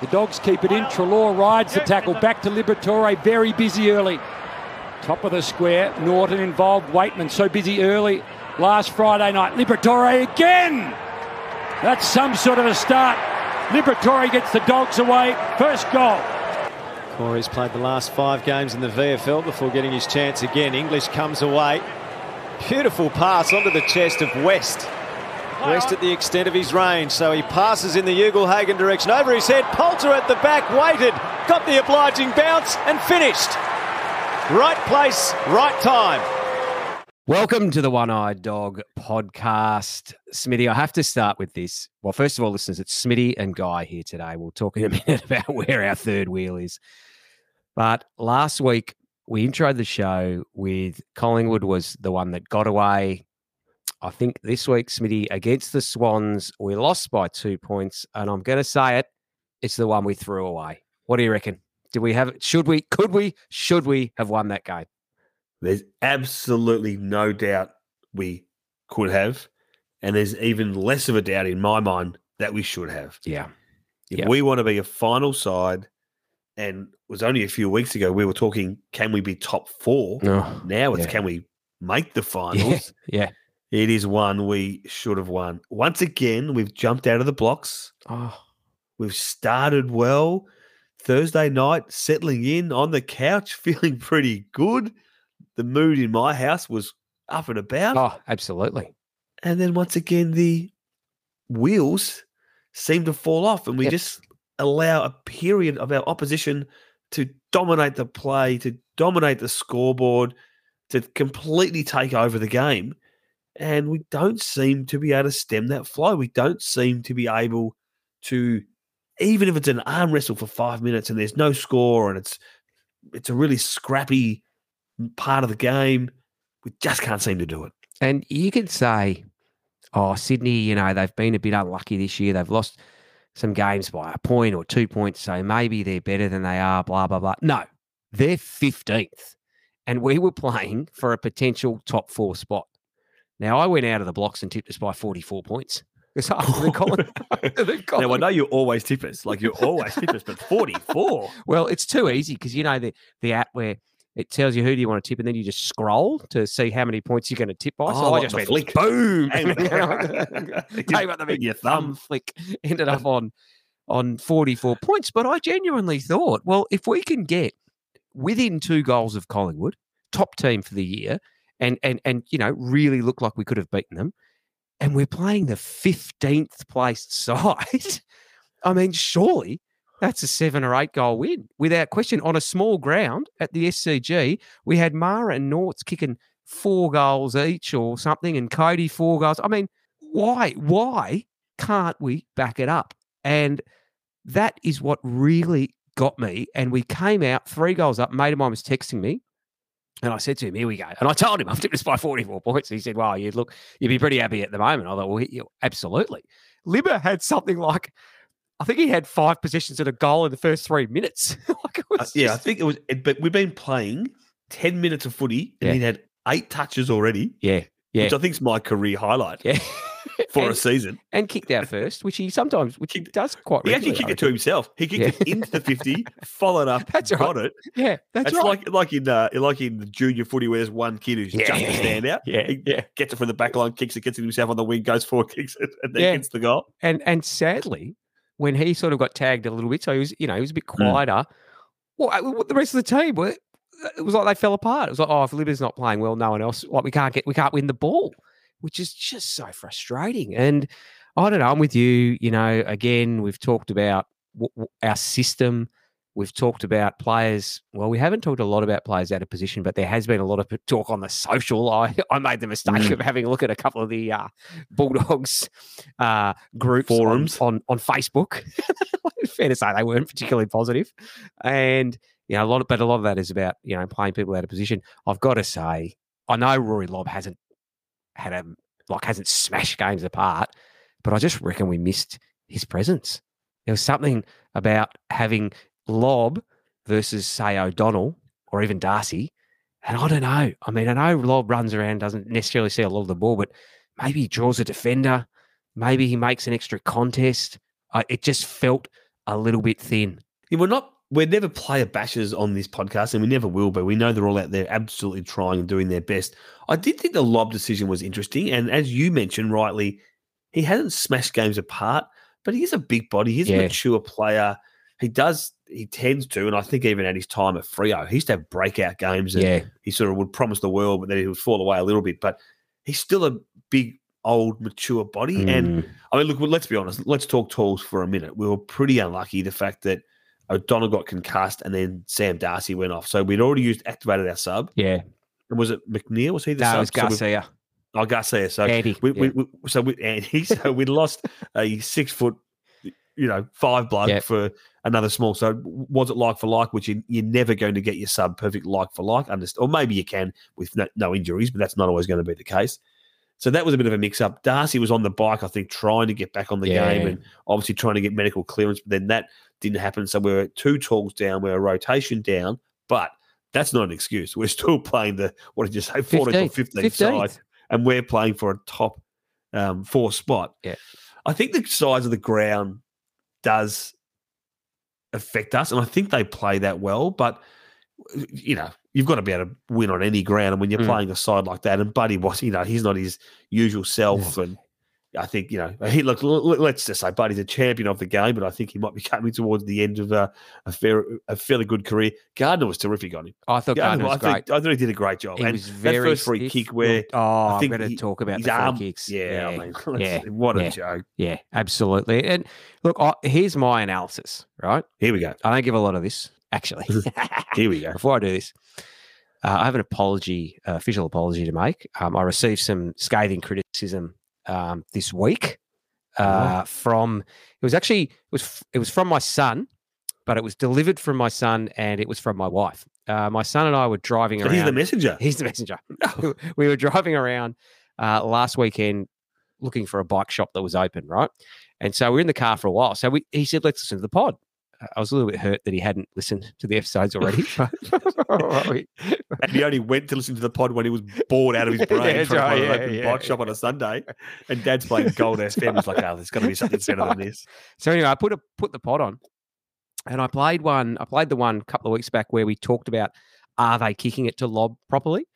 The Dogs keep it in. Treloar rides the tackle back to Liberatore. Very busy early. Top of the square. Norton involved. Weightman so busy early last Friday night. Liberatore again. That's some sort of a start. Liberatore gets the Dogs away. First goal. Corey's played the last five games in the VFL before getting his chance again. English comes away. Beautiful pass onto the chest of West. West at the extent of his range, so he passes in the Ugle-Hagan direction. Over his head, Poulter at the back, waited, got the obliging bounce and finished. Right place, right time. Welcome to the One Eyed Dog podcast. Smitty, I have to start with this. Well, first of all, listeners, it's Smitty and Guy here today. We'll talk in a minute about where our third wheel is. But last week, we introed the show with Collingwood was the one that got away. I think this week, Smitty, against the Swans, we lost by two points. And I'm going to say it, it's the one we threw away. What do you reckon? Do we have, should we, could we, should we have won that game? There's absolutely no doubt we could have. And there's even less of a doubt in my mind that we should have. Yeah. If we want to be a final side, and it was only a few weeks ago we were talking, can we be top four? No. Now it's Yeah. can we make the Yeah. finals? Yeah. It is one we should have won. Once again, we've jumped out of the blocks. Oh, We've started well. Thursday night, settling in on the couch, feeling pretty good. The mood in my house was up and about. oh absolutely. And then once again, the wheels seem to fall off, and we Yep. just allow a period of our opposition to dominate the play, to dominate the scoreboard, to completely take over the game. And we don't seem to be able to stem that flow. We don't seem to be able to, even if it's an arm wrestle for five minutes and there's no score and it's it's a really scrappy part of the game, we just can't seem to do it. And you could say, oh, Sydney, you know, they've been a bit unlucky this year. They've lost some games by a point or two points. So maybe they're better than they are, blah, blah, blah. No, they're 15th. And we were playing for a potential top four spot. Now, I went out of the blocks and tipped us by 44 points. Because after the Colin, after the Now, I know you're always tip us, like you're always tip us, but 44. well, it's too easy because you know the, the app where it tells you who do you want to tip, and then you just scroll to see how many points you're going to tip by. so Oh, I just went flick. boom, And- gave up the big Your thumb thumb. flick, ended up on on 44 points. But I genuinely thought, well, if we can get within two goals of Collingwood, top team for the year, and and and you know really look like we could have beaten them, and we're playing the 15th placed side. I mean, surely that's a seven or eight goal win without question on a small ground at the SCG. We had Mara and Norts kicking four goals each or something, and Cody four goals. I mean, why? Why can't we back it up? And that is what really got me. And we came out three goals up. Mate of mine was texting me. And I said to him, "Here we go." And I told him I've tipped us by forty-four points. He said, "Wow, you'd look, you'd be pretty happy at the moment." I thought, "Well, he- absolutely." Libba had something like, I think he had five possessions and a goal in the first three minutes. like it Uh, was yeah, I think it was, but we've been playing 10 minutes of footy and Yeah. he had eight touches already, yeah, yeah, which I think is my career highlight yeah. for and, a season. and kicked out first, which he sometimes, which he does quite. He actually kicked it to himself. He kicked Yeah. it into the 50, followed up, That's got it. Yeah, that's It's right. like like in uh, like in the junior footy where there's one kid who's Yeah. just a standout. Yeah, He yeah. gets it from the back line, kicks it, gets it himself on the wing, goes forward, kicks it, and then Yeah. gets the goal. and and sadly, when he sort of got tagged a little bit, so he was, you know, he was a bit Hmm. quieter. Well, the rest of the team, well, it was like they fell apart. It was like, oh, if Libba's not playing well, no one else, like we can't get, we can't win the ball, which is just so frustrating. And I don't know, I'm with you. You know, again, we've talked about w- w- our system. We've talked about players. Well, we haven't talked a lot about players out of position, but there has been a lot of talk on the social. I, I made the mistake Mm. of having a look at a couple of the uh, Bulldogs uh, groups on- Forums. on, on, Facebook. Fair to say they weren't particularly positive. positive, and you know a lot of, but a lot of that is about you know playing people out of position. I've got to say, I know Rory Lobb hasn't had a like hasn't smashed games apart, but I just reckon we missed his presence. There was something about having Lobb versus say O'Donnell or even Darcy, and I don't know. I mean, I know Lobb runs around, doesn't necessarily see a lot of the ball, but maybe he draws a defender. Maybe he makes an extra contest. It just felt a little bit thin. Yeah, we're not. We're never player bashers on this podcast, and we never will. But we know they're all out there, absolutely trying and doing their best. I did think the Lobb decision was interesting, and as you mentioned rightly, he hasn't smashed games apart, but he is a big body. He's Yeah. a mature player. He does. He tends to, and I think even at his time at Freo, he used to have breakout games. And Yeah, he sort of would promise the world, but then he would fall away a little bit. But he's still a big, old, mature body, and Mm, I mean, look, well, let's be honest. Let's talk tools for a minute. We were pretty unlucky the fact that O'Donnell got concussed and then Sam Darcy went off. So we'd already used activated our sub. yeah. And was it McNeil? Was he the That sub? was So we- Garcia. oh, Garcia. So Andy. we, yeah. we, we, so we, Andy, so we lost a six foot, you know, five bloke Yep. for another small. So was it like for like, which you, you're never going to get your sub perfect like for like, understand? Or maybe you can with no, no injuries, but that's not always going to be the case. So that was a bit of a mix up. Darcy was on the bike, I think, trying to get back on the Yeah. game and obviously trying to get medical clearance, but then that didn't happen. So we we're two tools down, we we're rotation down, but that's not an excuse. We're still playing the, what did you say, 14th or 15th, 15th. side and we're playing for a top um, four spot. Yeah. I think the size of the ground does affect us, and I think they play that well. But you know, you've got to be able to win on any ground, and when you're Mm. playing a side like that, and Buddy was, you know, he's not his usual self, and. I think you know. He look. Let's just say Buddy's a champion of the game, but I think he might be coming towards the end of a, a fair, a fairly good career. Gardner was terrific on him. I thought Gardner, Gardner was I great. think I thought he did a great job. He and was very that first free stiff. kick where oh, I I'm think going to talk about the free arm- kicks. Yeah, I mean, yeah, what a yeah. joke. yeah, absolutely. And look, I, here's my analysis. Right, Here we go. I don't give a lot of this actually. Here we go. Before I do this, uh, I have an apology, uh, official apology to make. Um, I received some scathing criticism um, this week uh, from. It was actually it was it was from my son, but it was delivered from my son and it was from my wife. Uh, my son and I were driving So around. he's the messenger. He's the messenger. we were driving around uh, last weekend looking for a bike shop that was open, right? And so we are in the car for a while. So we, he said, let's listen to the pod. I was a little bit hurt that he hadn't listened to the episodes already. And he only went to listen to the pod when he was bored out of his brain Yeah, trying to right, yeah, open yeah, bike shop on a Sunday. And Dad's playing Gold FM. He's like, oh, there's got to be something better than this. so anyway, I put a put the pod on, and I played one. I played the one a couple of weeks back where we talked about are they kicking it to Lobb properly?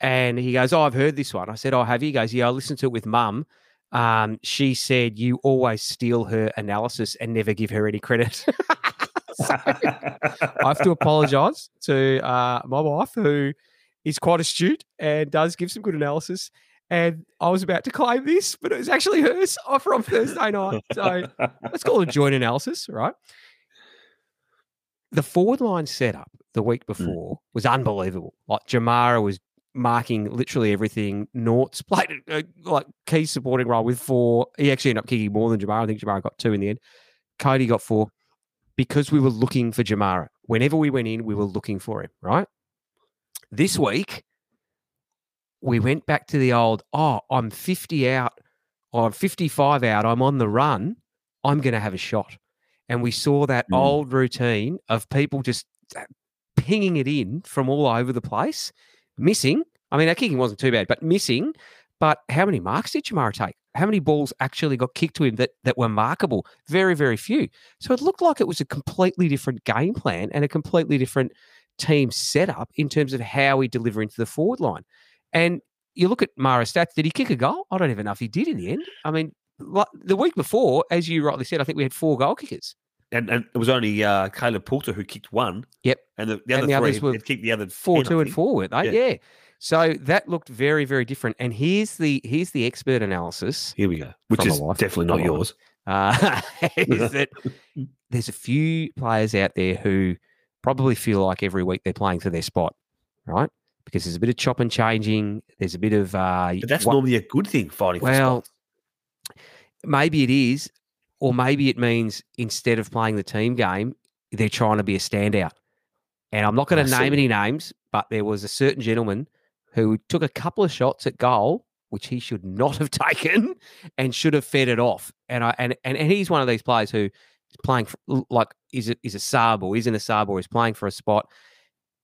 And he goes, "Oh, I've heard this one." I said, "Oh, have you?" He goes, "Yeah, I listened to it with Mum. Um, she said you always steal her analysis and never give her any credit." So, I have to apologise to uh, my wife, who is quite astute and does give some good analysis. And I was about to claim this, but it was actually hers uh, from Thursday night. So let's call it a joint analysis, right? The forward line setup the week before was unbelievable. Like Jamarra was marking literally everything. Nort's played a, like key supporting role with four. He actually ended up kicking more than Jamarra. I think Jamarra got two in the end. Cody got four because we were looking for Jamarra. Whenever we went in, we were looking for him, right? This week, we went back to the old, oh, I'm 50 out, or I'm 55 out, I'm on the run, I'm going to have a shot. And we saw that Mm. old routine of people just uh, pinging it in from all over the place, missing. I mean, our kicking wasn't too bad, but missing. But how many marks did Jamarra take? How many balls actually got kicked to him that, that were markable? Very, very few. So it looked like it was a completely different game plan and a completely different team setup in terms of how we deliver into the forward line. And you look at Mara's stats. Did he kick a goal? I don't even know if he did in the end. I mean, the week before, as you rightly said, I think we had four goal kickers. And, and it was only uh, Caleb Poulter who kicked one. Yep. And the, the And other the three others were had kicked the other Four, two, and four, weren't they? Yeah. Yeah. So that looked very, very different. And here's the here's the expert analysis. Here we go. Which is definitely not yours. uh, is that there's a few players out there who probably feel like every week they're playing for their spot, right? Because there's a bit of chop and changing. There's a bit of uh, But that's one- normally a good thing, fighting for Well, maybe it is, or maybe it means instead of playing the team game, they're trying to be a standout. And I'm not going to name any names, but there was a certain gentleman who took a couple of shots at goal, which he should not have taken, and should have fed it off. And I and and, and he's one of these players who is playing for, like is it is a sub or isn't a sub or is playing for a spot.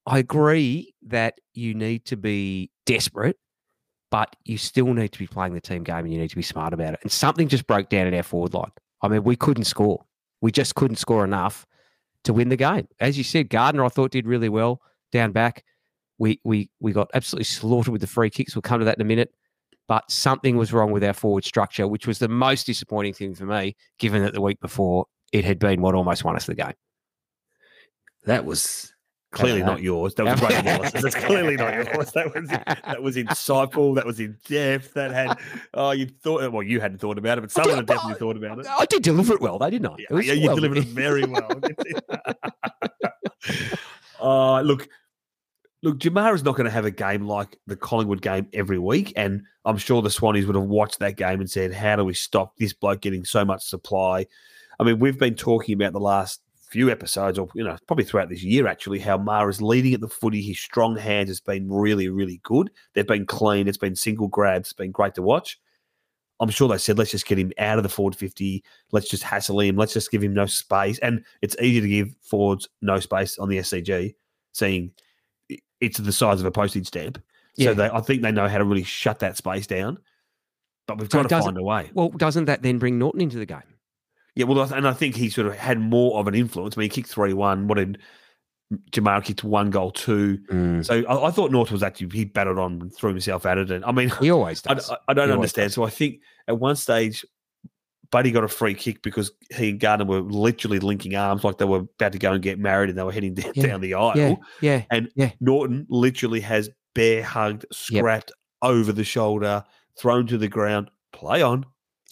I agree that you need to be desperate, but you still need to be playing the team game and you need to be smart about it. And something just broke down in our forward line. I mean, we couldn't score. We just couldn't score enough to win the game. As you said, Gardner, I thought did really well down back. We we we got absolutely slaughtered with the free kicks. We'll come to that in a minute. But something was wrong with our forward structure, which was the most disappointing thing for me, given that the week before it had been what almost won us the game. That was clearly not yours. That was great analysis. That's clearly not yours. That was that was insightful. That was in depth. That had oh you thought well you hadn't thought about it, but someone had definitely thought about it. I did deliver it well, though, didn't I? It Yeah, was yeah, you well- delivered it very well. uh, look, look, Jamarra's not going to have a game like the Collingwood game every week, and I'm sure the Swannies would have watched that game and said, "How do we stop this bloke getting so much supply?" I mean, we've been talking about the last few episodes, or you know, probably throughout this year, actually, how Mara's leading at the footy. His strong hands has been really, really good. They've been clean. It's been single grabs. It's been great to watch. I'm sure they said, let's just get him out of the forward 50. Let's just hassle him. Let's just give him no space. And it's easy to give forwards no space on the SCG, seeing it's the size of a postage stamp. Yeah. So they, I think they know how to really shut that space down. But we've So got it to find a way. Well, doesn't that then bring Norton into the game? Yeah, well, and I think he sort of had more of an influence. I mean, he kicked 3 1. What did Jamarra kicked one goal, two. Mm. So I, I thought Norton was actually, he battled on and threw himself at it. And I mean, He always I, does. I- I don't He understand. So I think at one stage, Buddy got a free kick because he and Gardner were literally linking arms like they were about to go and get married and they were heading down, Yeah. down the aisle. yeah, yeah. And Yeah. Norton literally has bear hugged, scrapped over the shoulder, thrown to the ground. Play on.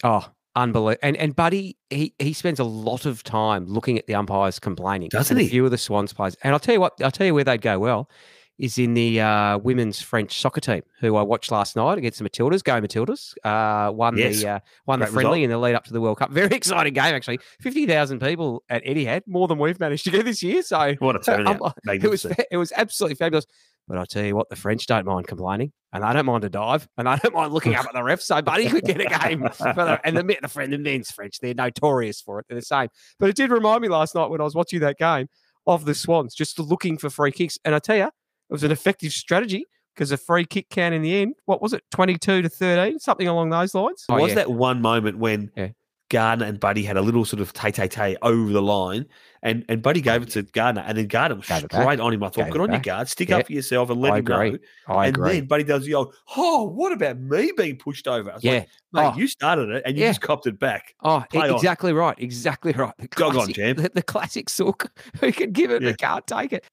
Oh, unbelievable! And and Buddy, he he spends a lot of time looking at the umpires complaining, Doesn't he? A few of the Swans players, and I'll tell you what, I'll tell you where they'd go well, is in the uh, women's French soccer team, who I watched last night against the Matildas. Go Matildas! Uh, won Yes. the uh, won the friendly result. in the lead up to the World Cup. Very exciting game, actually. Fifty thousand people at Etihad, more than we've managed to get this year. So What a turnout. Um, it was it was absolutely fabulous. But I'll tell you what, the French don't mind complaining, and they don't mind a dive, and they don't mind looking up at the ref. So Buddy could get a game. For the, and the, the friend, the men's French, they're notorious for it. They're the same. But it did remind me last night when I was watching that game of the Swans, just looking for free kicks. And I tell you, it was an effective strategy because a free kick count in the end, what was it, twenty-two to thirteen, something along those lines. Oh, was Oh, yeah. that one moment when Yeah. Gardner and Buddy had a little sort of tay tay tay over the line, and, and Buddy gave oh, it to Gardner, and then Gardner was Gave straight on him. I thought, Gave good it on you, back. guard. Stick Yeah. up for yourself and let I him agree. know. I and agree. then Buddy does the old, oh, what about me being pushed over? I was yeah. like, mate, Oh. you started it and you Yeah. just copped it back. Oh, Play on. exactly right. Exactly right. The Jog on, classic, champ. The, the classic sook who can give it Yeah. and can't take it.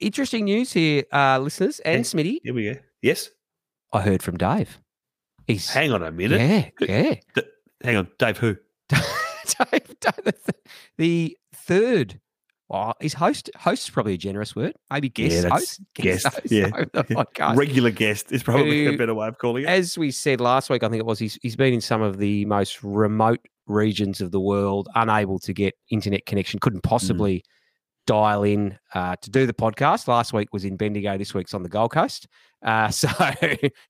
Interesting news here, uh, listeners and Yeah. Smitty. Here we go. Yes. I heard from Dave. He's Hang on a minute. yeah, yeah. D- hang on, Dave. Who? Dave, Dave, the, th- the third. Oh, is host host is probably a generous word. Maybe guest that's host. guest, host yeah. podcast. Regular guest is probably Who- a better way of calling it. as we said last week, I think it was, he's, he's been in some of the most remote regions of the world, unable to get internet connection, couldn't possibly dial in uh, to do the podcast. Last week was in Bendigo, this week's on the Gold Coast. Uh, so,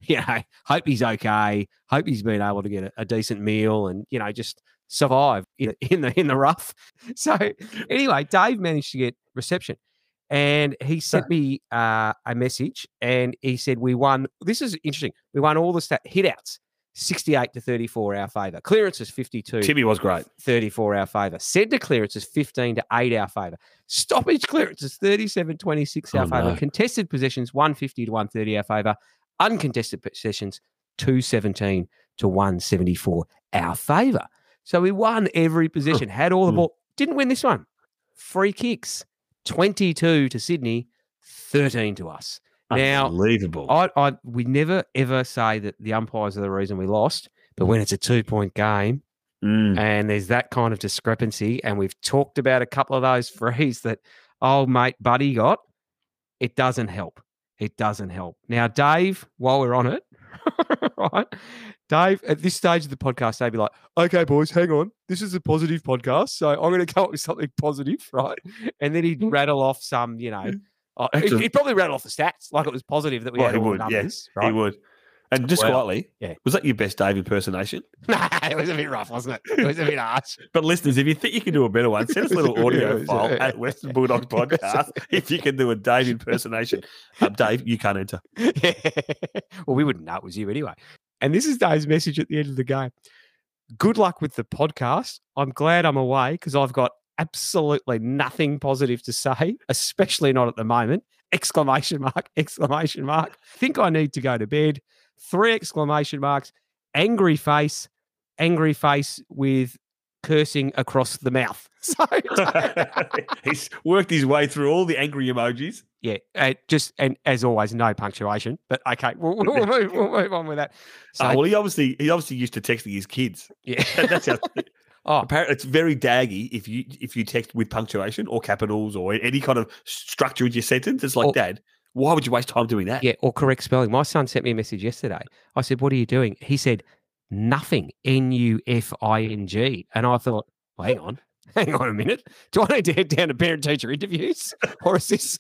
you know, hope he's okay. Hope he's been able to get a, a decent meal and, you know, just survive in, in the in the rough. So anyway, Dave managed to get reception. And he sent me uh, a message and he said, We won. This is interesting. We won all the stat hit outs 68 to 34 our favour. Clearances 52 Timmy was great. 34 our favour. Centre clearances 15 to 8 our favour. Stoppage clearances 37 26 our Oh, favour. no. Contested possessions 150 to 130 our favour. Uncontested possessions 217 to 174 our favour. So we won every position, had all the Hmm. ball. Didn't win this one. Free kicks 22 to Sydney, 13 to us. Now, Unbelievable. I, I we never ever say that the umpires are the reason we lost, but when it's a two point game Mm. and there's that kind of discrepancy, and we've talked about a couple of those frees that old mate Buddy got, it doesn't help. It doesn't help. Now, Dave, while we're on it, right? Dave, at this stage of the podcast, they'd be like, okay, boys, hang on. This is a positive podcast. So I'm going to come up with something positive, right? And then he'd rattle off some, you know, he'd, Actually- he'd probably rattle off the stats like it was positive that we Oh, had he all would, yeah. numbers, He right? would. And just Well, quietly, yeah. was that your best Dave impersonation? Nah, it was a bit rough, wasn't it? It was a bit harsh. But listeners, if you think you can do a better one, send us a little audio file at Western Bulldogs Podcast if you can do a Dave impersonation. Um, Dave, you can't enter. well, we wouldn't know it was you anyway. And this is Dave's message at the end of the game. good luck with the podcast. I'm glad I'm away because I've got absolutely nothing positive to say, especially not at the moment. Exclamation mark, exclamation mark. Think I need to go to bed. Three exclamation marks, angry face, angry face with cursing across the mouth. So He's worked his way through all the angry emojis. yeah, uh, just and as always, no punctuation. But okay, we'll, we'll, move, we'll move on with that. So Oh, well, he obviously he obviously used to texting his kids. yeah, That's how. Oh, Apparently, it's very daggy if you if you text with punctuation or capitals or any kind of structure in your sentence. It's like, Or- Dad, why would you waste time doing that? yeah, or correct spelling. My son sent me a message yesterday. I said, "What are you doing?" He said, "Nothing." N U F I N G, and I thought, well, "Hang on, hang on a minute. Do I need to head down to parent teacher interviews, or is this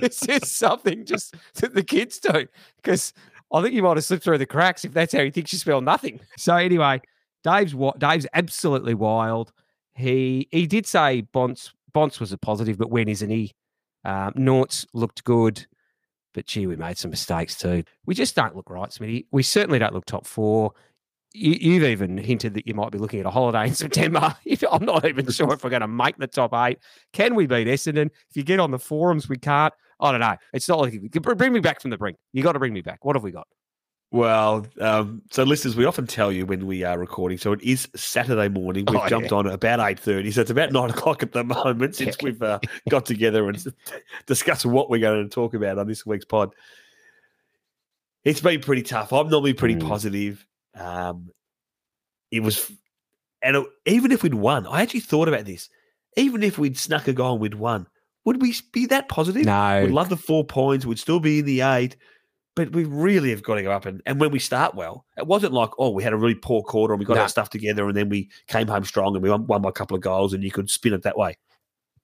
is this something just that the kids do?" Because I think you might have slipped through the cracks if that's how he thinks you spell nothing. So anyway, Dave's Dave's absolutely wild. He he did say Bonts Bonts was a positive, but when isn't he? Um, looked good, but gee, we made some mistakes too. We just don't look right, Smitty. We certainly don't look top four. You, you've even hinted that you might be looking at a holiday in September. I'm not even sure if we're going to make the top eight. Can we beat Essendon? If you get on the forums, we can't. I don't know. It's not like bring me back from the brink. You got to bring me back. What have we got? Well, um, so listeners, we often tell you when we are recording. So it is Saturday morning. We've Oh, jumped yeah. on at about eight thirty. So it's about nine o'clock at the moment since we've uh, got together and discussed what we're going to talk about on this week's pod. It's been pretty tough. I'm normally pretty Mm. positive. Um, it was, and it- even if we'd won, I actually thought about this. Even if we'd snuck a goal and we'd won, would we be that positive? No. We'd love the four points. We'd still be in the eight, but we really have got to go up. And, and when we start well, it wasn't like, oh, we had a really poor quarter and we got No. our stuff together and then we came home strong and we won, won by a couple of goals and you could spin it that way.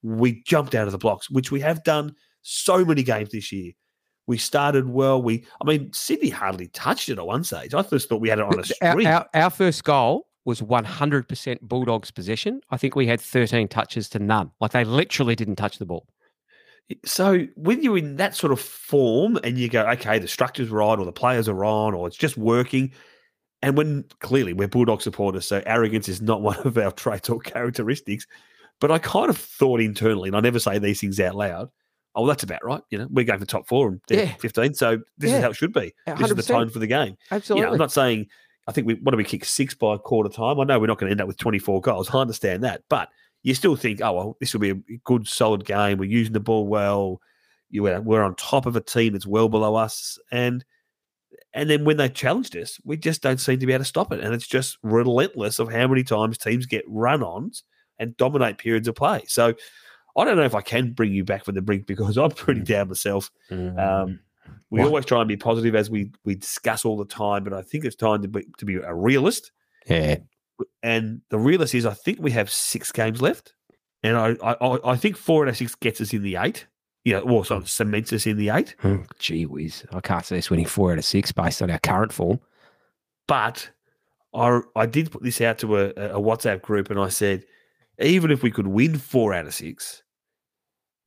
We jumped out of the blocks, which we have done so many games this year. We started well. We, I mean, Sydney hardly touched it at one stage. I just thought we had it on a Our, our, our first goal was 100% Bulldogs possession. I think we had 13 touches to none. Like they literally didn't touch the ball. So when you're in that sort of form and you go, okay, the structure's right, or the players are on, or it's just working, and when clearly we're Bulldog supporters, so arrogance is not one of our traits or characteristics. But I kind of thought internally, and I never say these things out loud. Oh, well, that's about right. You know, we're going for top four and Yeah. 15, so this Yeah. is how it should be. This is the 100%. tone for the game. You Absolutely. know, I'm not saying I think we what do we kick six by a quarter time. I know we're not going to end up with 24 goals. I understand that, but you still think, oh well, this will be a good, solid game. We're using the ball well. You were we're on top of a team that's well below us, and and then when they challenged us, we just don't seem to be able to stop it, and it's just relentless of how many times teams get run-ons and dominate periods of play. So. I don't know if I can bring you back from the brink because I'm pretty down myself. Um, we Why? always try and be positive as we we discuss all the time, but I think it's time to be to be a realist. yeah. And the realist is, I think we have six games left, and I I, I- think four out of six gets us in the eight. You know, or sort of cements us in the eight. Hmm, Gee whiz. I can't see us winning four out of six based on our current form. But I I did put this out to a, a WhatsApp group, and I said, even if we could win four out of six,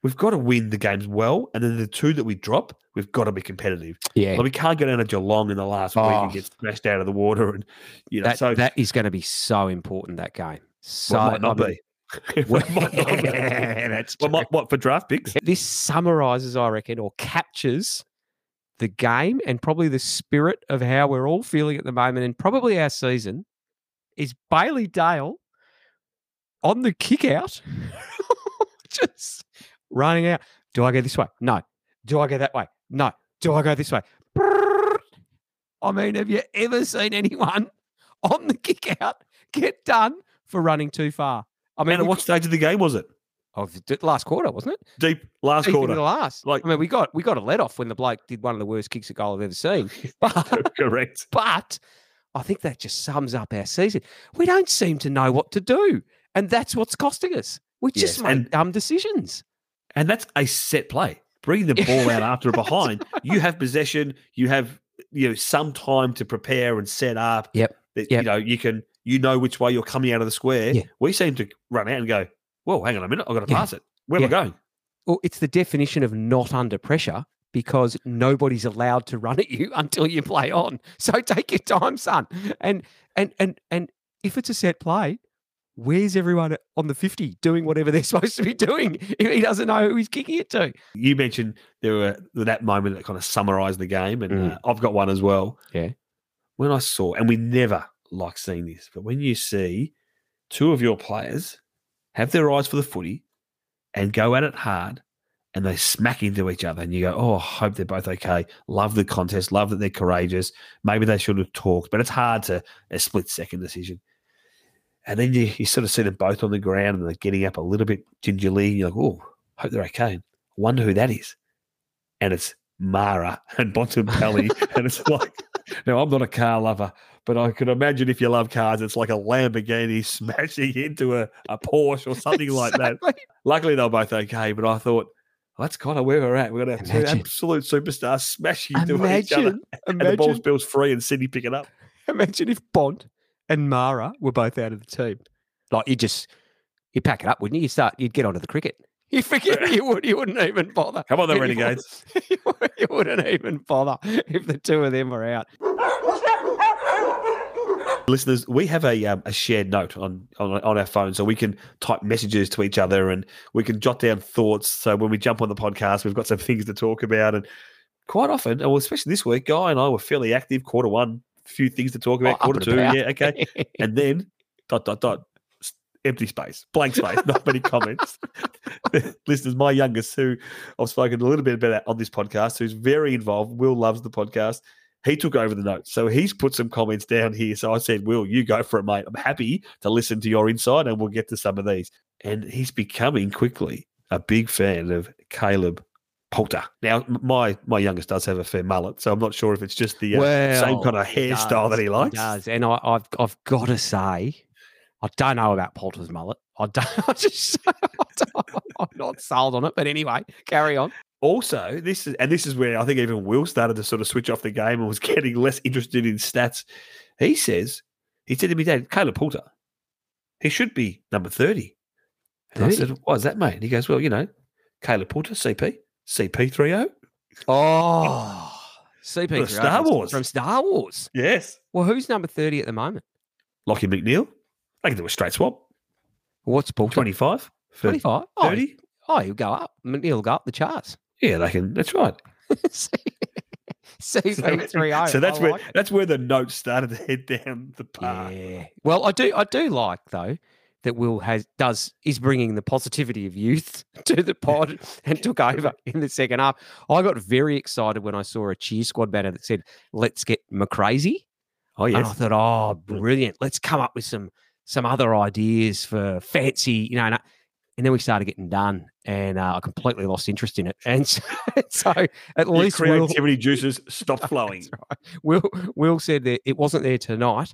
we've got to win the games well, and then the two that we drop, we've got to be competitive. Yeah. Like we can't go down to Geelong in the last week Oh. and get oh. smashed out of the water, and you know, that, so that is going to be so important, that game. So, well, might not I mean- be. It might not be. That's Well, might- what for draft picks? This summarizes, I reckon, or captures the game and probably the spirit of how we're all feeling at the moment and probably our season is Bailey Dale on the kick out, just running out. Do I go this way? No. Do I go that way? No. Do I go this way? I mean, have you ever seen anyone on the kick out get done for running too far? I mean, And at what stage of the game was it? oh, the last quarter, wasn't it? Deep last Deep quarter. the last. Like- I mean, we got we got a let off when the bloke did one of the worst kicks at goal I've ever seen. But Correct. but I think that just sums up our season. We don't seem to know what to do, and that's what's costing us. We just Yes, make dumb decisions. And that's a set play. Bring the ball out after a behind. You have possession. You have you know some time to prepare and set up. Yep. That, Yep. You know you can you know which way you're coming out of the square. Yeah. We seem to run out and go. Whoa, hang on a minute. I've got to Yeah. pass it. Where am I going? Well, it's the definition of not under pressure because nobody's allowed to run at you until you play on. So take your time, son. And and and and if it's a set play, where's everyone on the 50 doing whatever they're supposed to be doing if he doesn't know who he's kicking it to? You mentioned there were that moment that kind of summarised the game, and Mm. uh, I've got one as well. Yeah. When I saw, and we never like seeing this, but when you see two of your players have their eyes for the footy and go at it hard, and they smack into each other, and you go, "Oh, I hope they're both okay." Love the contest, love that they're courageous. Maybe they should have talked, but it's hard to a split second decision. And then you, you sort of see them both on the ground and they're getting up a little bit gingerly. You're like, oh, hope they're okay. Wonder who that is. And it's Mara and Bontempelli. and it's like, now I'm not a car lover, but I could imagine if you love cars, it's like a Lamborghini smashing into a, a Porsche or something like that. Luckily, they're both okay, but I thought, well, that's kind of where we're at. We're going to have two absolute superstars smashing into each other. Imagine, And the ball imagine, spills free and Sydney pick it up. imagine if Bont and Mara were both out of the team. Like you just you pack it up, wouldn't you? You start you'd get onto the cricket. You forget you would you wouldn't even bother. Come on, the You Renegades. You wouldn't even bother if the two of them were out. listeners, we have a um, a shared note on, on on our phone, so we can type messages to each other and we can jot down thoughts. So when we jump on the podcast, we've got some things to talk about, and quite often, well, especially this week, Guy and I were fairly active. Quarter one, few things to talk about. Oh, quarter two, about. yeah, okay, and then dot dot dot. Empty space, blank space, not many comments. Listeners, my youngest, who I've spoken a little bit about on this podcast, who's very involved, Will loves the podcast he took over the notes. So he's put some comments down here. So I said, Will, you go for it, mate. I'm happy to listen to your insight and we'll get to some of these. And he's becoming quickly a big fan of Caleb Poulter. Now, my my youngest does have a fair mullet, so I'm not sure if it's just the uh, same kind of he hairstyle that he does, likes. does. And I, I've I've got to say, I don't know about Poulter's mullet. I don't. I just I'm not sold on it. But anyway, carry on. Also, this is and this is where I think even Will started to sort of switch off the game and was getting less interested in stats. He says, he said to me, Dad, Caleb Poulter, he should be number 30. And I said, Why is that, mate? And he goes, Well, you know, Caleb Poulter, CP, CP30. Oh, oh CP oh Star Wars. from Star Wars. Yes. Well, who's number thirty at the moment? Lachie McNeil. They can do a straight swap. What's Poulter? 25. 25? Oh, 30. oh, he'll go up. McNeil will go up the charts. Yeah, they can. That's right. CP30. so that's I where like that's where the notes started to head down the path. Yeah. Well, I do. I do like though that Will has does is bringing the positivity of youth to the pod and took over in the second half. I got very excited when I saw a cheer squad banner that said "Let's get McCrazy," Oh yeah, and I thought, "Oh, brilliant! Let's come up with some some other ideas for fancy, you know." And, I- and then we started getting done, and uh, I completely lost interest in it. And so, so at Your least Will, creativity juices stopped flowing. right. Will Will said that it wasn't there tonight,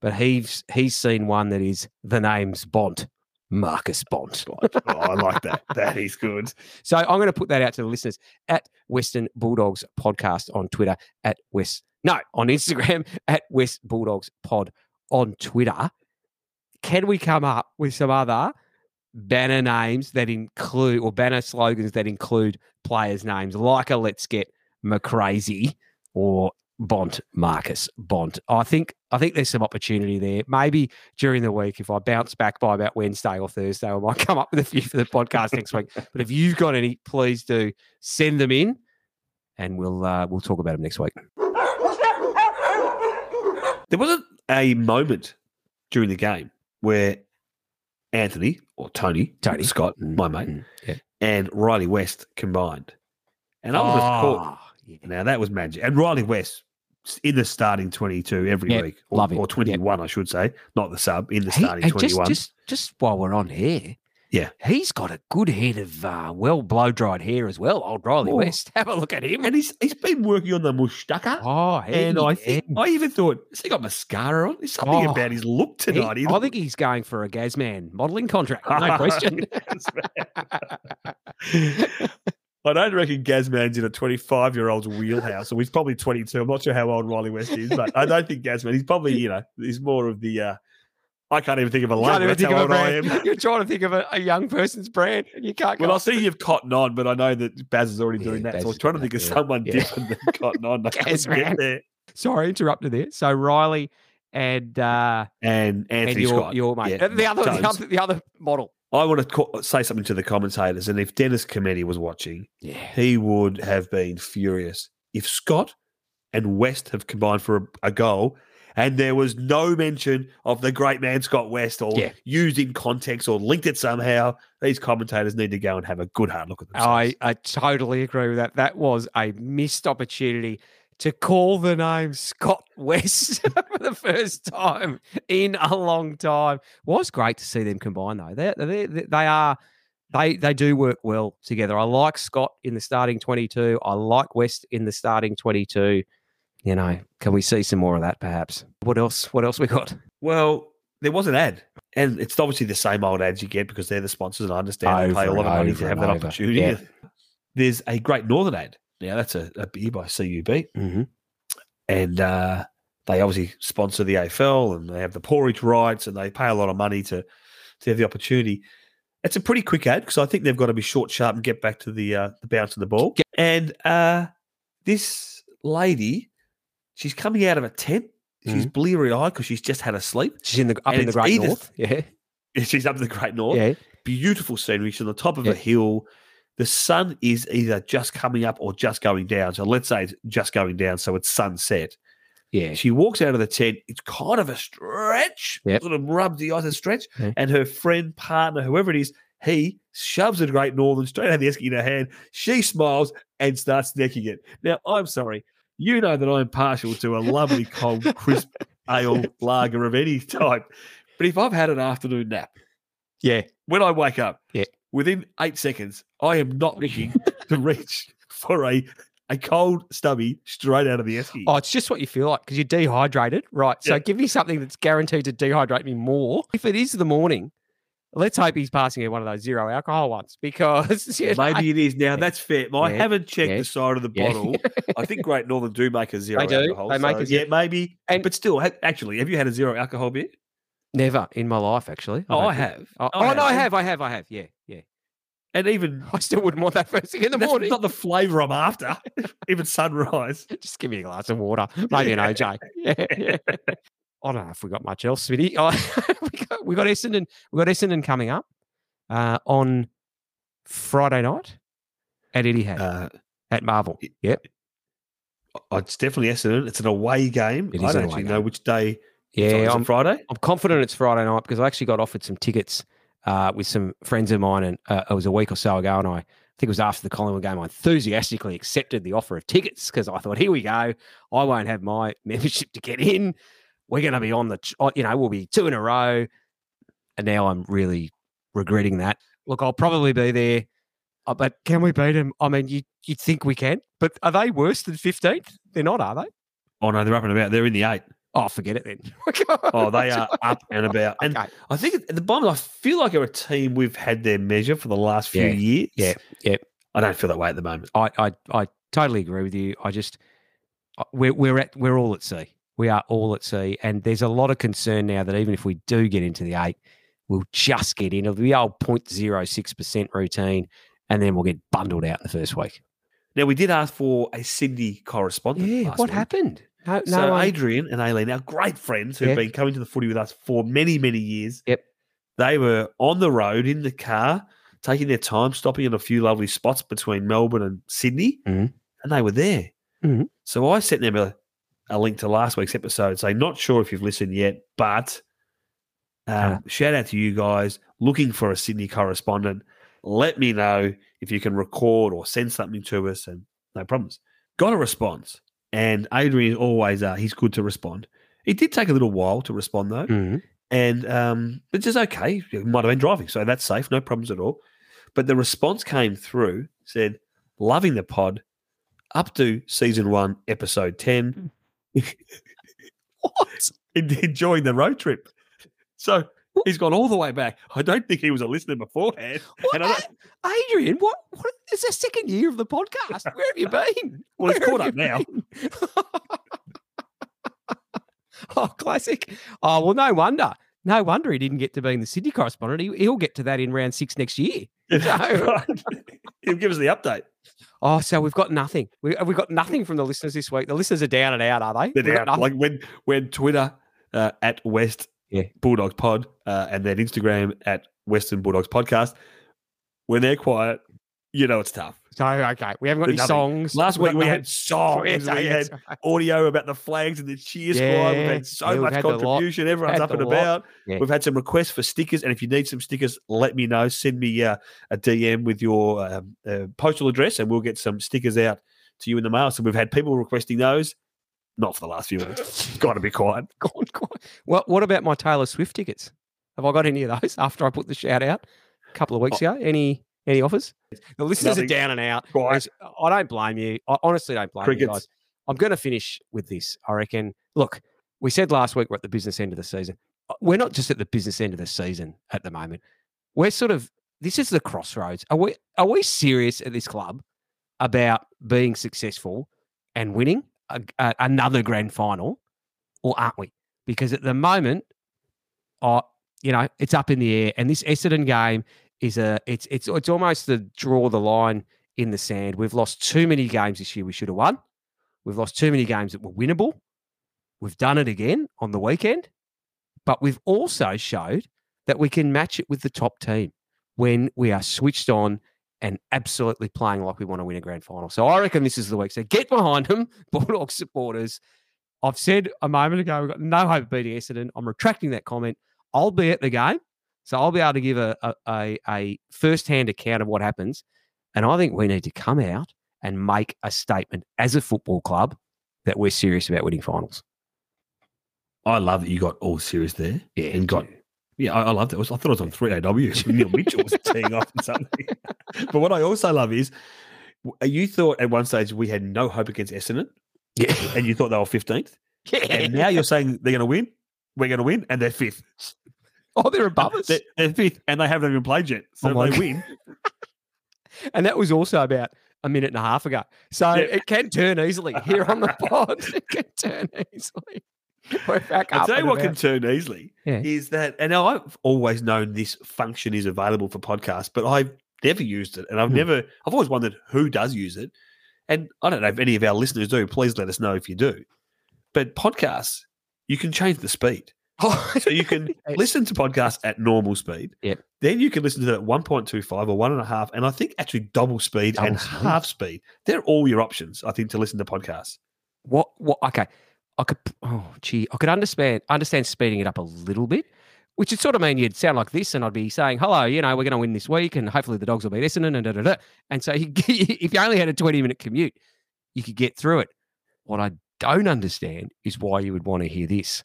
but he's he's seen one that is the name's Bont, Marcus Bont. oh, I like that. That is good. So I'm going to put that out to the listeners at Western Bulldogs Podcast on Twitter at West no on Instagram at West Bulldogs Pod on Twitter. Can we come up with some other banner names that include or banner slogans that include players' names like a Let's Get McCrazy or Bont Marcus Bont. I think I think there's some opportunity there. Maybe during the week, if I bounce back by about Wednesday or Thursday, I might come up with a few for the podcast next week. But if you've got any, please do send them in, and we'll uh, we'll talk about them next week. There wasn't a moment during the game where Anthony or Tony, Tony. Scott, my mate, Mm, yeah. and Riley West combined. And I was caught. Oh, yeah. Now that was magic. And Riley West in the starting 22 every week, or, or 21, I should say, not the sub, in the He- starting and just, 21. just just while we're on here, Yeah. he's got a good head of uh, well blow dried hair as well. Old Riley Oh. West, have a look at him. and he's he's been working on the mustaka. Oh, and I think I even thought, has he got mascara on? There's something Oh, about his look tonight. He I think he's going for a Gazman modelling contract, no question. I don't reckon Gazman's in a 25 year old's wheelhouse, so he's probably 22. I'm not sure how old Riley West is, but I don't think Gazman. He's probably, you know, he's more of the. uh I can't even think of a Can't line. even That's think how of a old I am. You're trying to think of a, a young person's brand, and you can't. Well, go I see you've Cotton On, but I know that Baz is already Yeah, doing that. Baz So I was trying to think of someone Yeah. different than Cotton On. Gazman. get there. Sorry, interrupted there. So Riley and uh, and Anthony and your, Scott. your mate. Yeah, the other, the other, the other model. I want to say something to the commentators, and if Dennis Cometti was watching, Yeah. he would have been furious if Scott and West have combined for a, a goal, and there was no mention of the great man Scott West or Yeah. used in context or linked it somehow. These commentators need to go and have a good hard look at themselves. I, I totally agree with that. That was a missed opportunity to call the name Scott West for the first time in a long time. Was great to see them combine though. They they they are they they do work well together. I like Scott in the starting twenty two. I like West in the starting twenty two. You know, can we see some more of that perhaps? What else? What else we got? Well, there was an ad, and it's obviously the same old ads you get because they're the sponsors, and I understand they pay a lot of money to have that over. opportunity. Yeah. There's a Great Northern ad. Now that's a, a beer by CUB, Mm-hmm. and uh, they obviously sponsor the AFL, and they have the pouring rights, and they pay a lot of money to to have the opportunity. It's a pretty quick ad because I think they've got to be short, sharp, and get back to the uh, the bounce of the ball. And uh, this lady, she's coming out of a tent. She's bleary eyed because she's just had a sleep. She's in the up And in the Great either- North. Yeah, She's up in the Great North. yeah. Beautiful scenery. She's on the top of Yeah. a hill. The sun is either just coming up or just going down. So let's say it's just going down. So it's sunset. Yeah. She walks out of the tent. It's kind of a stretch. Yep. Sort of rubs the eyes a stretch. Yeah. And her friend, partner, whoever it is, he shoves a Great Northern straight out of the esky in her hand. She smiles and starts necking it. Now, I'm sorry. You know that I'm partial to a lovely cold, crisp ale lager of any type. But if I've had an afternoon nap, Yeah. when I wake up, Yeah. Within eight seconds, I am not looking to reach for a a cold stubby straight out of the esky. Oh, it's just what you feel like because you're dehydrated, right? So Yeah. give me something that's guaranteed to dehydrate me more. If it is the morning, let's hope he's passing in one of those zero alcohol ones because you know, Maybe it is now. That's fair. I Yeah. haven't checked Yeah. the side of the Yeah. bottle. I think Great Northern do make a zero They do. alcohol. They make so a zero- yeah, maybe. And- but still, ha- actually, have you had a zero alcohol beer? Never in my life actually. Oh, don't I have. Oh, I oh, no, I have. have, I have, I have. Yeah, yeah. And even I still wouldn't want that first thing in the that's morning. not the flavour I'm after. even sunrise. Just give me a glass of water, maybe an OJ. Yeah, yeah. I don't know if we got much else, Smitty. Oh, we got we got Essendon. We got Essendon coming up uh, on Friday night at Etihad Uh, at Marvel. Yep. oh, it's definitely Essendon. It's an away game. It I don't actually know which day. Yeah, it's on. I'm, Friday. I'm confident it's Friday night because I actually got offered some tickets uh, with some friends of mine, and uh, it was a week or so ago, and I think it was after the Collingwood game. I enthusiastically accepted the offer of tickets because I thought, here we go. I won't have my membership to get in. We're going to be on the, ch- you know, we'll be two in a row, and now I'm really regretting that. Look, I'll probably be there, uh, but can we beat them? I mean, you you think we can, but are they worse than 15th? They're not, are they? Oh no, they're up and about. They're in the eight. Oh, forget it then. Oh, oh, they are up and about. And Okay. I think the bottom, I feel like they're a team we've had their measure for the last few Yeah, years. yeah, yeah. I don't feel that way at the moment. I, I I totally agree with you. I just uh, we're we're at we're all at sea. We are all at sea, and there's a lot of concern now that even if we do get into the eight, we'll just get in. It'll be the old 0.06 percent routine, and then we'll get bundled out in the first week. Now we did ask for a Sydney correspondent. Yeah, what week. happened? No, no. So one- Adrian and Aileen, our great friends who've Yeah. been coming to the footy with us for many, many years. Yep. They were on the road in the car, taking their time, stopping in a few lovely spots between Melbourne and Sydney, Mhm. and they were there. Mhm. So I sent them a, a link to last week's episode, saying, not sure if you've listened yet, but Ah. shout out to you guys looking for a Sydney correspondent. Let me know if you can record or send something to us, and no problems. Got a response, and Adrian is always uh, he's good to respond. It did take a little while to respond though, Mhm. and um, it's just okay. He might have been driving, so that's safe, no problems at all. But the response came through, said, "Loving the pod, up to season one, episode ten, What? enjoying the road trip." So he's gone all the way back. I don't think he was a listener beforehand. What? And I Adrian, what? What? It's the second year of the podcast. Where have you been? Well, it's caught up now. oh, classic. Oh, well, no wonder. No wonder he didn't get to being the Sydney correspondent. He, he'll get to that in round six next year. Right. He'll give us the update. Oh, so we've got nothing. We, have got nothing from the listeners this week. The listeners are down and out, are they? They're down. Like when when Twitter uh, at West Yeah. Bulldogs Pod uh, and then Instagram at Western Bulldogs Podcast. When they're quiet, you know it's tough. So okay, we haven't got any Nothing. songs. Last week we had songs, we had audio about the flags and the cheer squad. We've had so yeah, we've much had contribution. Everyone's up and about. Yeah. We've had some requests for stickers, and if you need some stickers, let me know. Send me uh, a DM with your um, uh, postal address, and we'll get some stickers out to you in the mail. So we've had people requesting those. Not for the last few weeks. Got to be quiet. Go on, go on. Well, what about my Taylor Swift tickets? Have I got any of those after I put the shout out a couple of weeks ago? Any any offers? The listeners Nothing. are down and out. Quiet. I don't blame you. I honestly don't blame you guys. I'm going to finish with this. I reckon. Look, we said last week we're at the business end of the season. Uh, We're not just at the business end of the season at the moment. We're sort of this is the crossroads. Are we are we serious at this club about being successful and winning a, a- another grand final, or aren't we? Because at the moment, uh, you know, it's up in the air, and this Essendon game is a it's it's it's almost the draw the line in the sand. We've lost too many games this year. We should have won. We've lost too many games that were winnable. We've done it again on the weekend, but we've also showed that we can match it with the top team when we are switched on and absolutely playing like we want to win a grand final. So I reckon this is the week. So get behind them, Bulldogs supporters. I've said a moment ago, we've got no hope of beating Essendon. I'm retracting that comment. I'll be at the game. So I'll be able to give a, a, a, a first-hand account of what happens. And I think we need to come out and make a statement as a football club that we're serious about winning finals. I love that you got all serious there. Yeah. And got Yeah, I, I loved it. It was- I thought it was on 3AW. Neil Mitchell was teeing off and something. but what I also love is uh, you thought at one stage we had no hope against Essendon Yeah. and you thought they were 15th. yeah. And now you're saying they're going to win. We're going to win and they're fifth. oh, they're above us. They're, they're fifth and they haven't even played yet. So Oh they God. win. And that was also about a minute and a half ago. So Yeah. it can turn easily here on the pod. it can turn easily. I'll tell you what can turn easily Yeah. is that, and I've always known this function is available for podcasts, but I've never used it. And I've Hmm. never, I've always wondered who does use it. And I don't know if any of our listeners do. Please let us know if you do. But podcasts, you can change the speed. So you can listen to podcasts at normal speed. Yep. Then you can listen to them at 1.25 or one and a half, and I think actually double speed and speed. half speed. They're all your options, I think, to listen to podcasts. What? What? Okay, I could. Oh, gee, I could understand understand speeding it up a little bit, which would sort of mean you'd sound like this, and I'd be saying, "Hello, you know, we're going to win this week, and hopefully the dogs will beat Essendon." And da, da, da. and so, you, if you only had a twenty minute commute, you could get through it. What I don't understand is why you would want to hear this.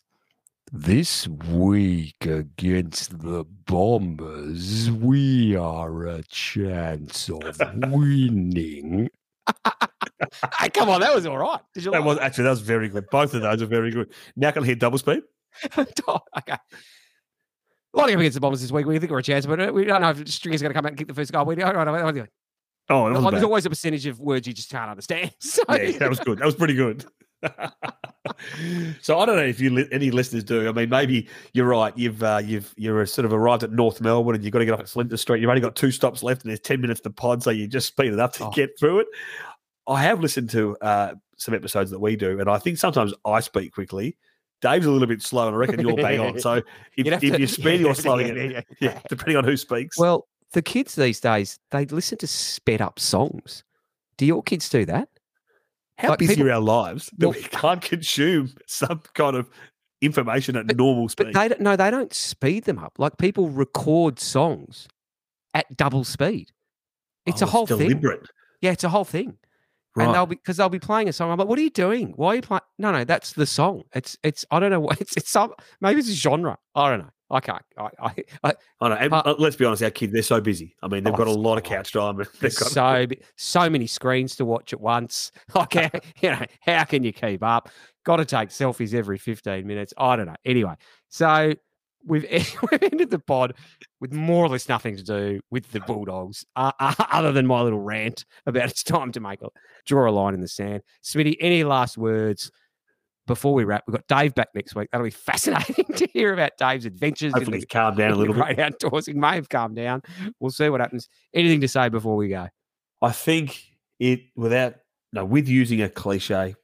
This week against the Bombers, we are a chance of winning. hey, come on, that was all right. Did you That like was actually that was very good. Both of those are very good. Now can I hear double speed? Okay. Lining up against the Bombers this week, we think we're a chance, but uh, we don't know if Stringer's going to come out and kick the first goal. We don't know. Oh, that was Like, There's always a percentage of words you just can't understand. So, yeah, that was good. That was pretty good. So I don't know if you li- any listeners do. I mean, maybe you're right. You've uh, you've you're sort of arrived at North Melbourne and you've got to get off at Flinders Street. You've only got two stops left and there's ten minutes to pod, so you just speed it up to Oh. get through it. I have listened to uh, some episodes that we do, and I think sometimes I speak quickly. Dave's a little bit slow, and I reckon you're bang on. So if, if to- you're speeding yeah, or slowing yeah, it, yeah. depending on who speaks. Well, the kids these days, they listen to sped up songs. Do your kids do that? How like busy people- are our lives that Well- we can't consume some kind of information at normal speed? But they no, they don't speed them up. Like people record songs at double speed. It's Oh, a whole thing. deliberate. Yeah, it's a whole thing. Right. And they'll be because they'll be playing a song. I'm like, what are you doing? Why are you playing? No, no, that's the song. It's it's I don't know what it's it's some maybe it's a genre. I don't know. I can't. I, I, I I know. And, But- uh, let's be honest, our kids, they're so busy. I mean, they've Oh, got a lot of couch time. They've got so so many screens to watch at once. Like how, you know, how can you keep up? Got to take selfies every 15 minutes. I don't know. Anyway, so we've we've ended the pod with more or less nothing to do with the Bulldogs, uh, uh, other than my little rant about it's time to make a draw a line in the sand. Smitty, any last words before we wrap? We've got Dave back next week. That'll be fascinating to hear about Dave's adventures. in hopefully the- it's calmed down a little bit. Great outdoors. He may have calmed down. We'll see what happens. Anything to say before we go? I think it, without, no, with using a cliche,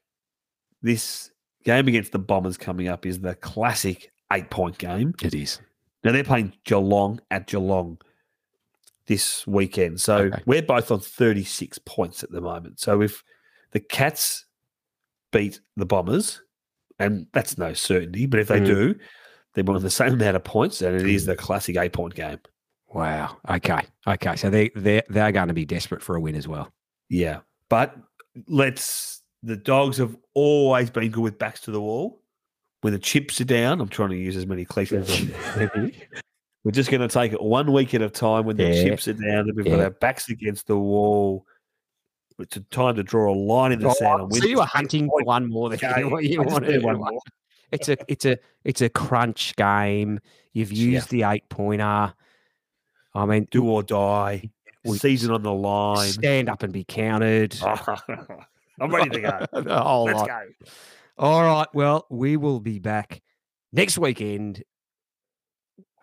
this game against the Bombers coming up is the classic eight point game. It is. Now they're playing Geelong at Geelong this weekend. So Okay. we're both on 36 points at the moment. So if the Cats beat the Bombers, and that's no certainty, but if they Mm. do, they're on the same amount of points, and it is the classic eight point game. Wow. Okay. Okay. So they they they're going to be desperate for a win as well. Yeah. But let's the dogs have always been good with backs to the wall. When the chips are down, I'm trying to use as many cliches as I can. We're just going to take it one week at a time when the Yeah. chips are down and we've got our backs against the wall. It's a time to draw a line in the sand. and so you were hunting for one more than what you wanted. one more. It's a it's a it's a crunch game. You've Yeah. used the eight pointer. I mean, Do or die. Season on the line. stand up and be counted. I'm ready to go. Let's lot. go. All right. Well, we will be back next weekend.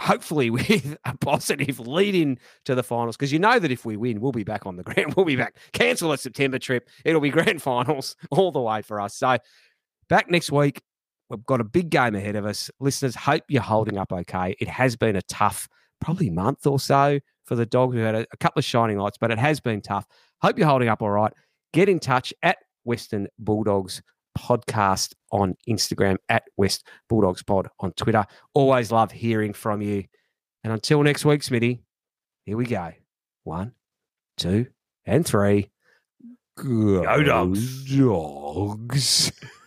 Hopefully, with a positive lead in to the finals, because you know that if we win, we'll be back on the ground. We'll be back. Cancel a September trip. It'll be grand finals all the way for us. So, back next week. We've got a big game ahead of us. Listeners, hope you're holding up okay. It has been a tough, probably month or so for the dogs. We've had a, a couple of shining lights, but it has been tough. Hope you're holding up all right. Get in touch at Western Bulldogs podcast on Instagram, at West Bulldogs Pod on Twitter. Always love hearing from you. And until next week, Smitty, here we go. One, two, and three. Go Dogs. Dogs.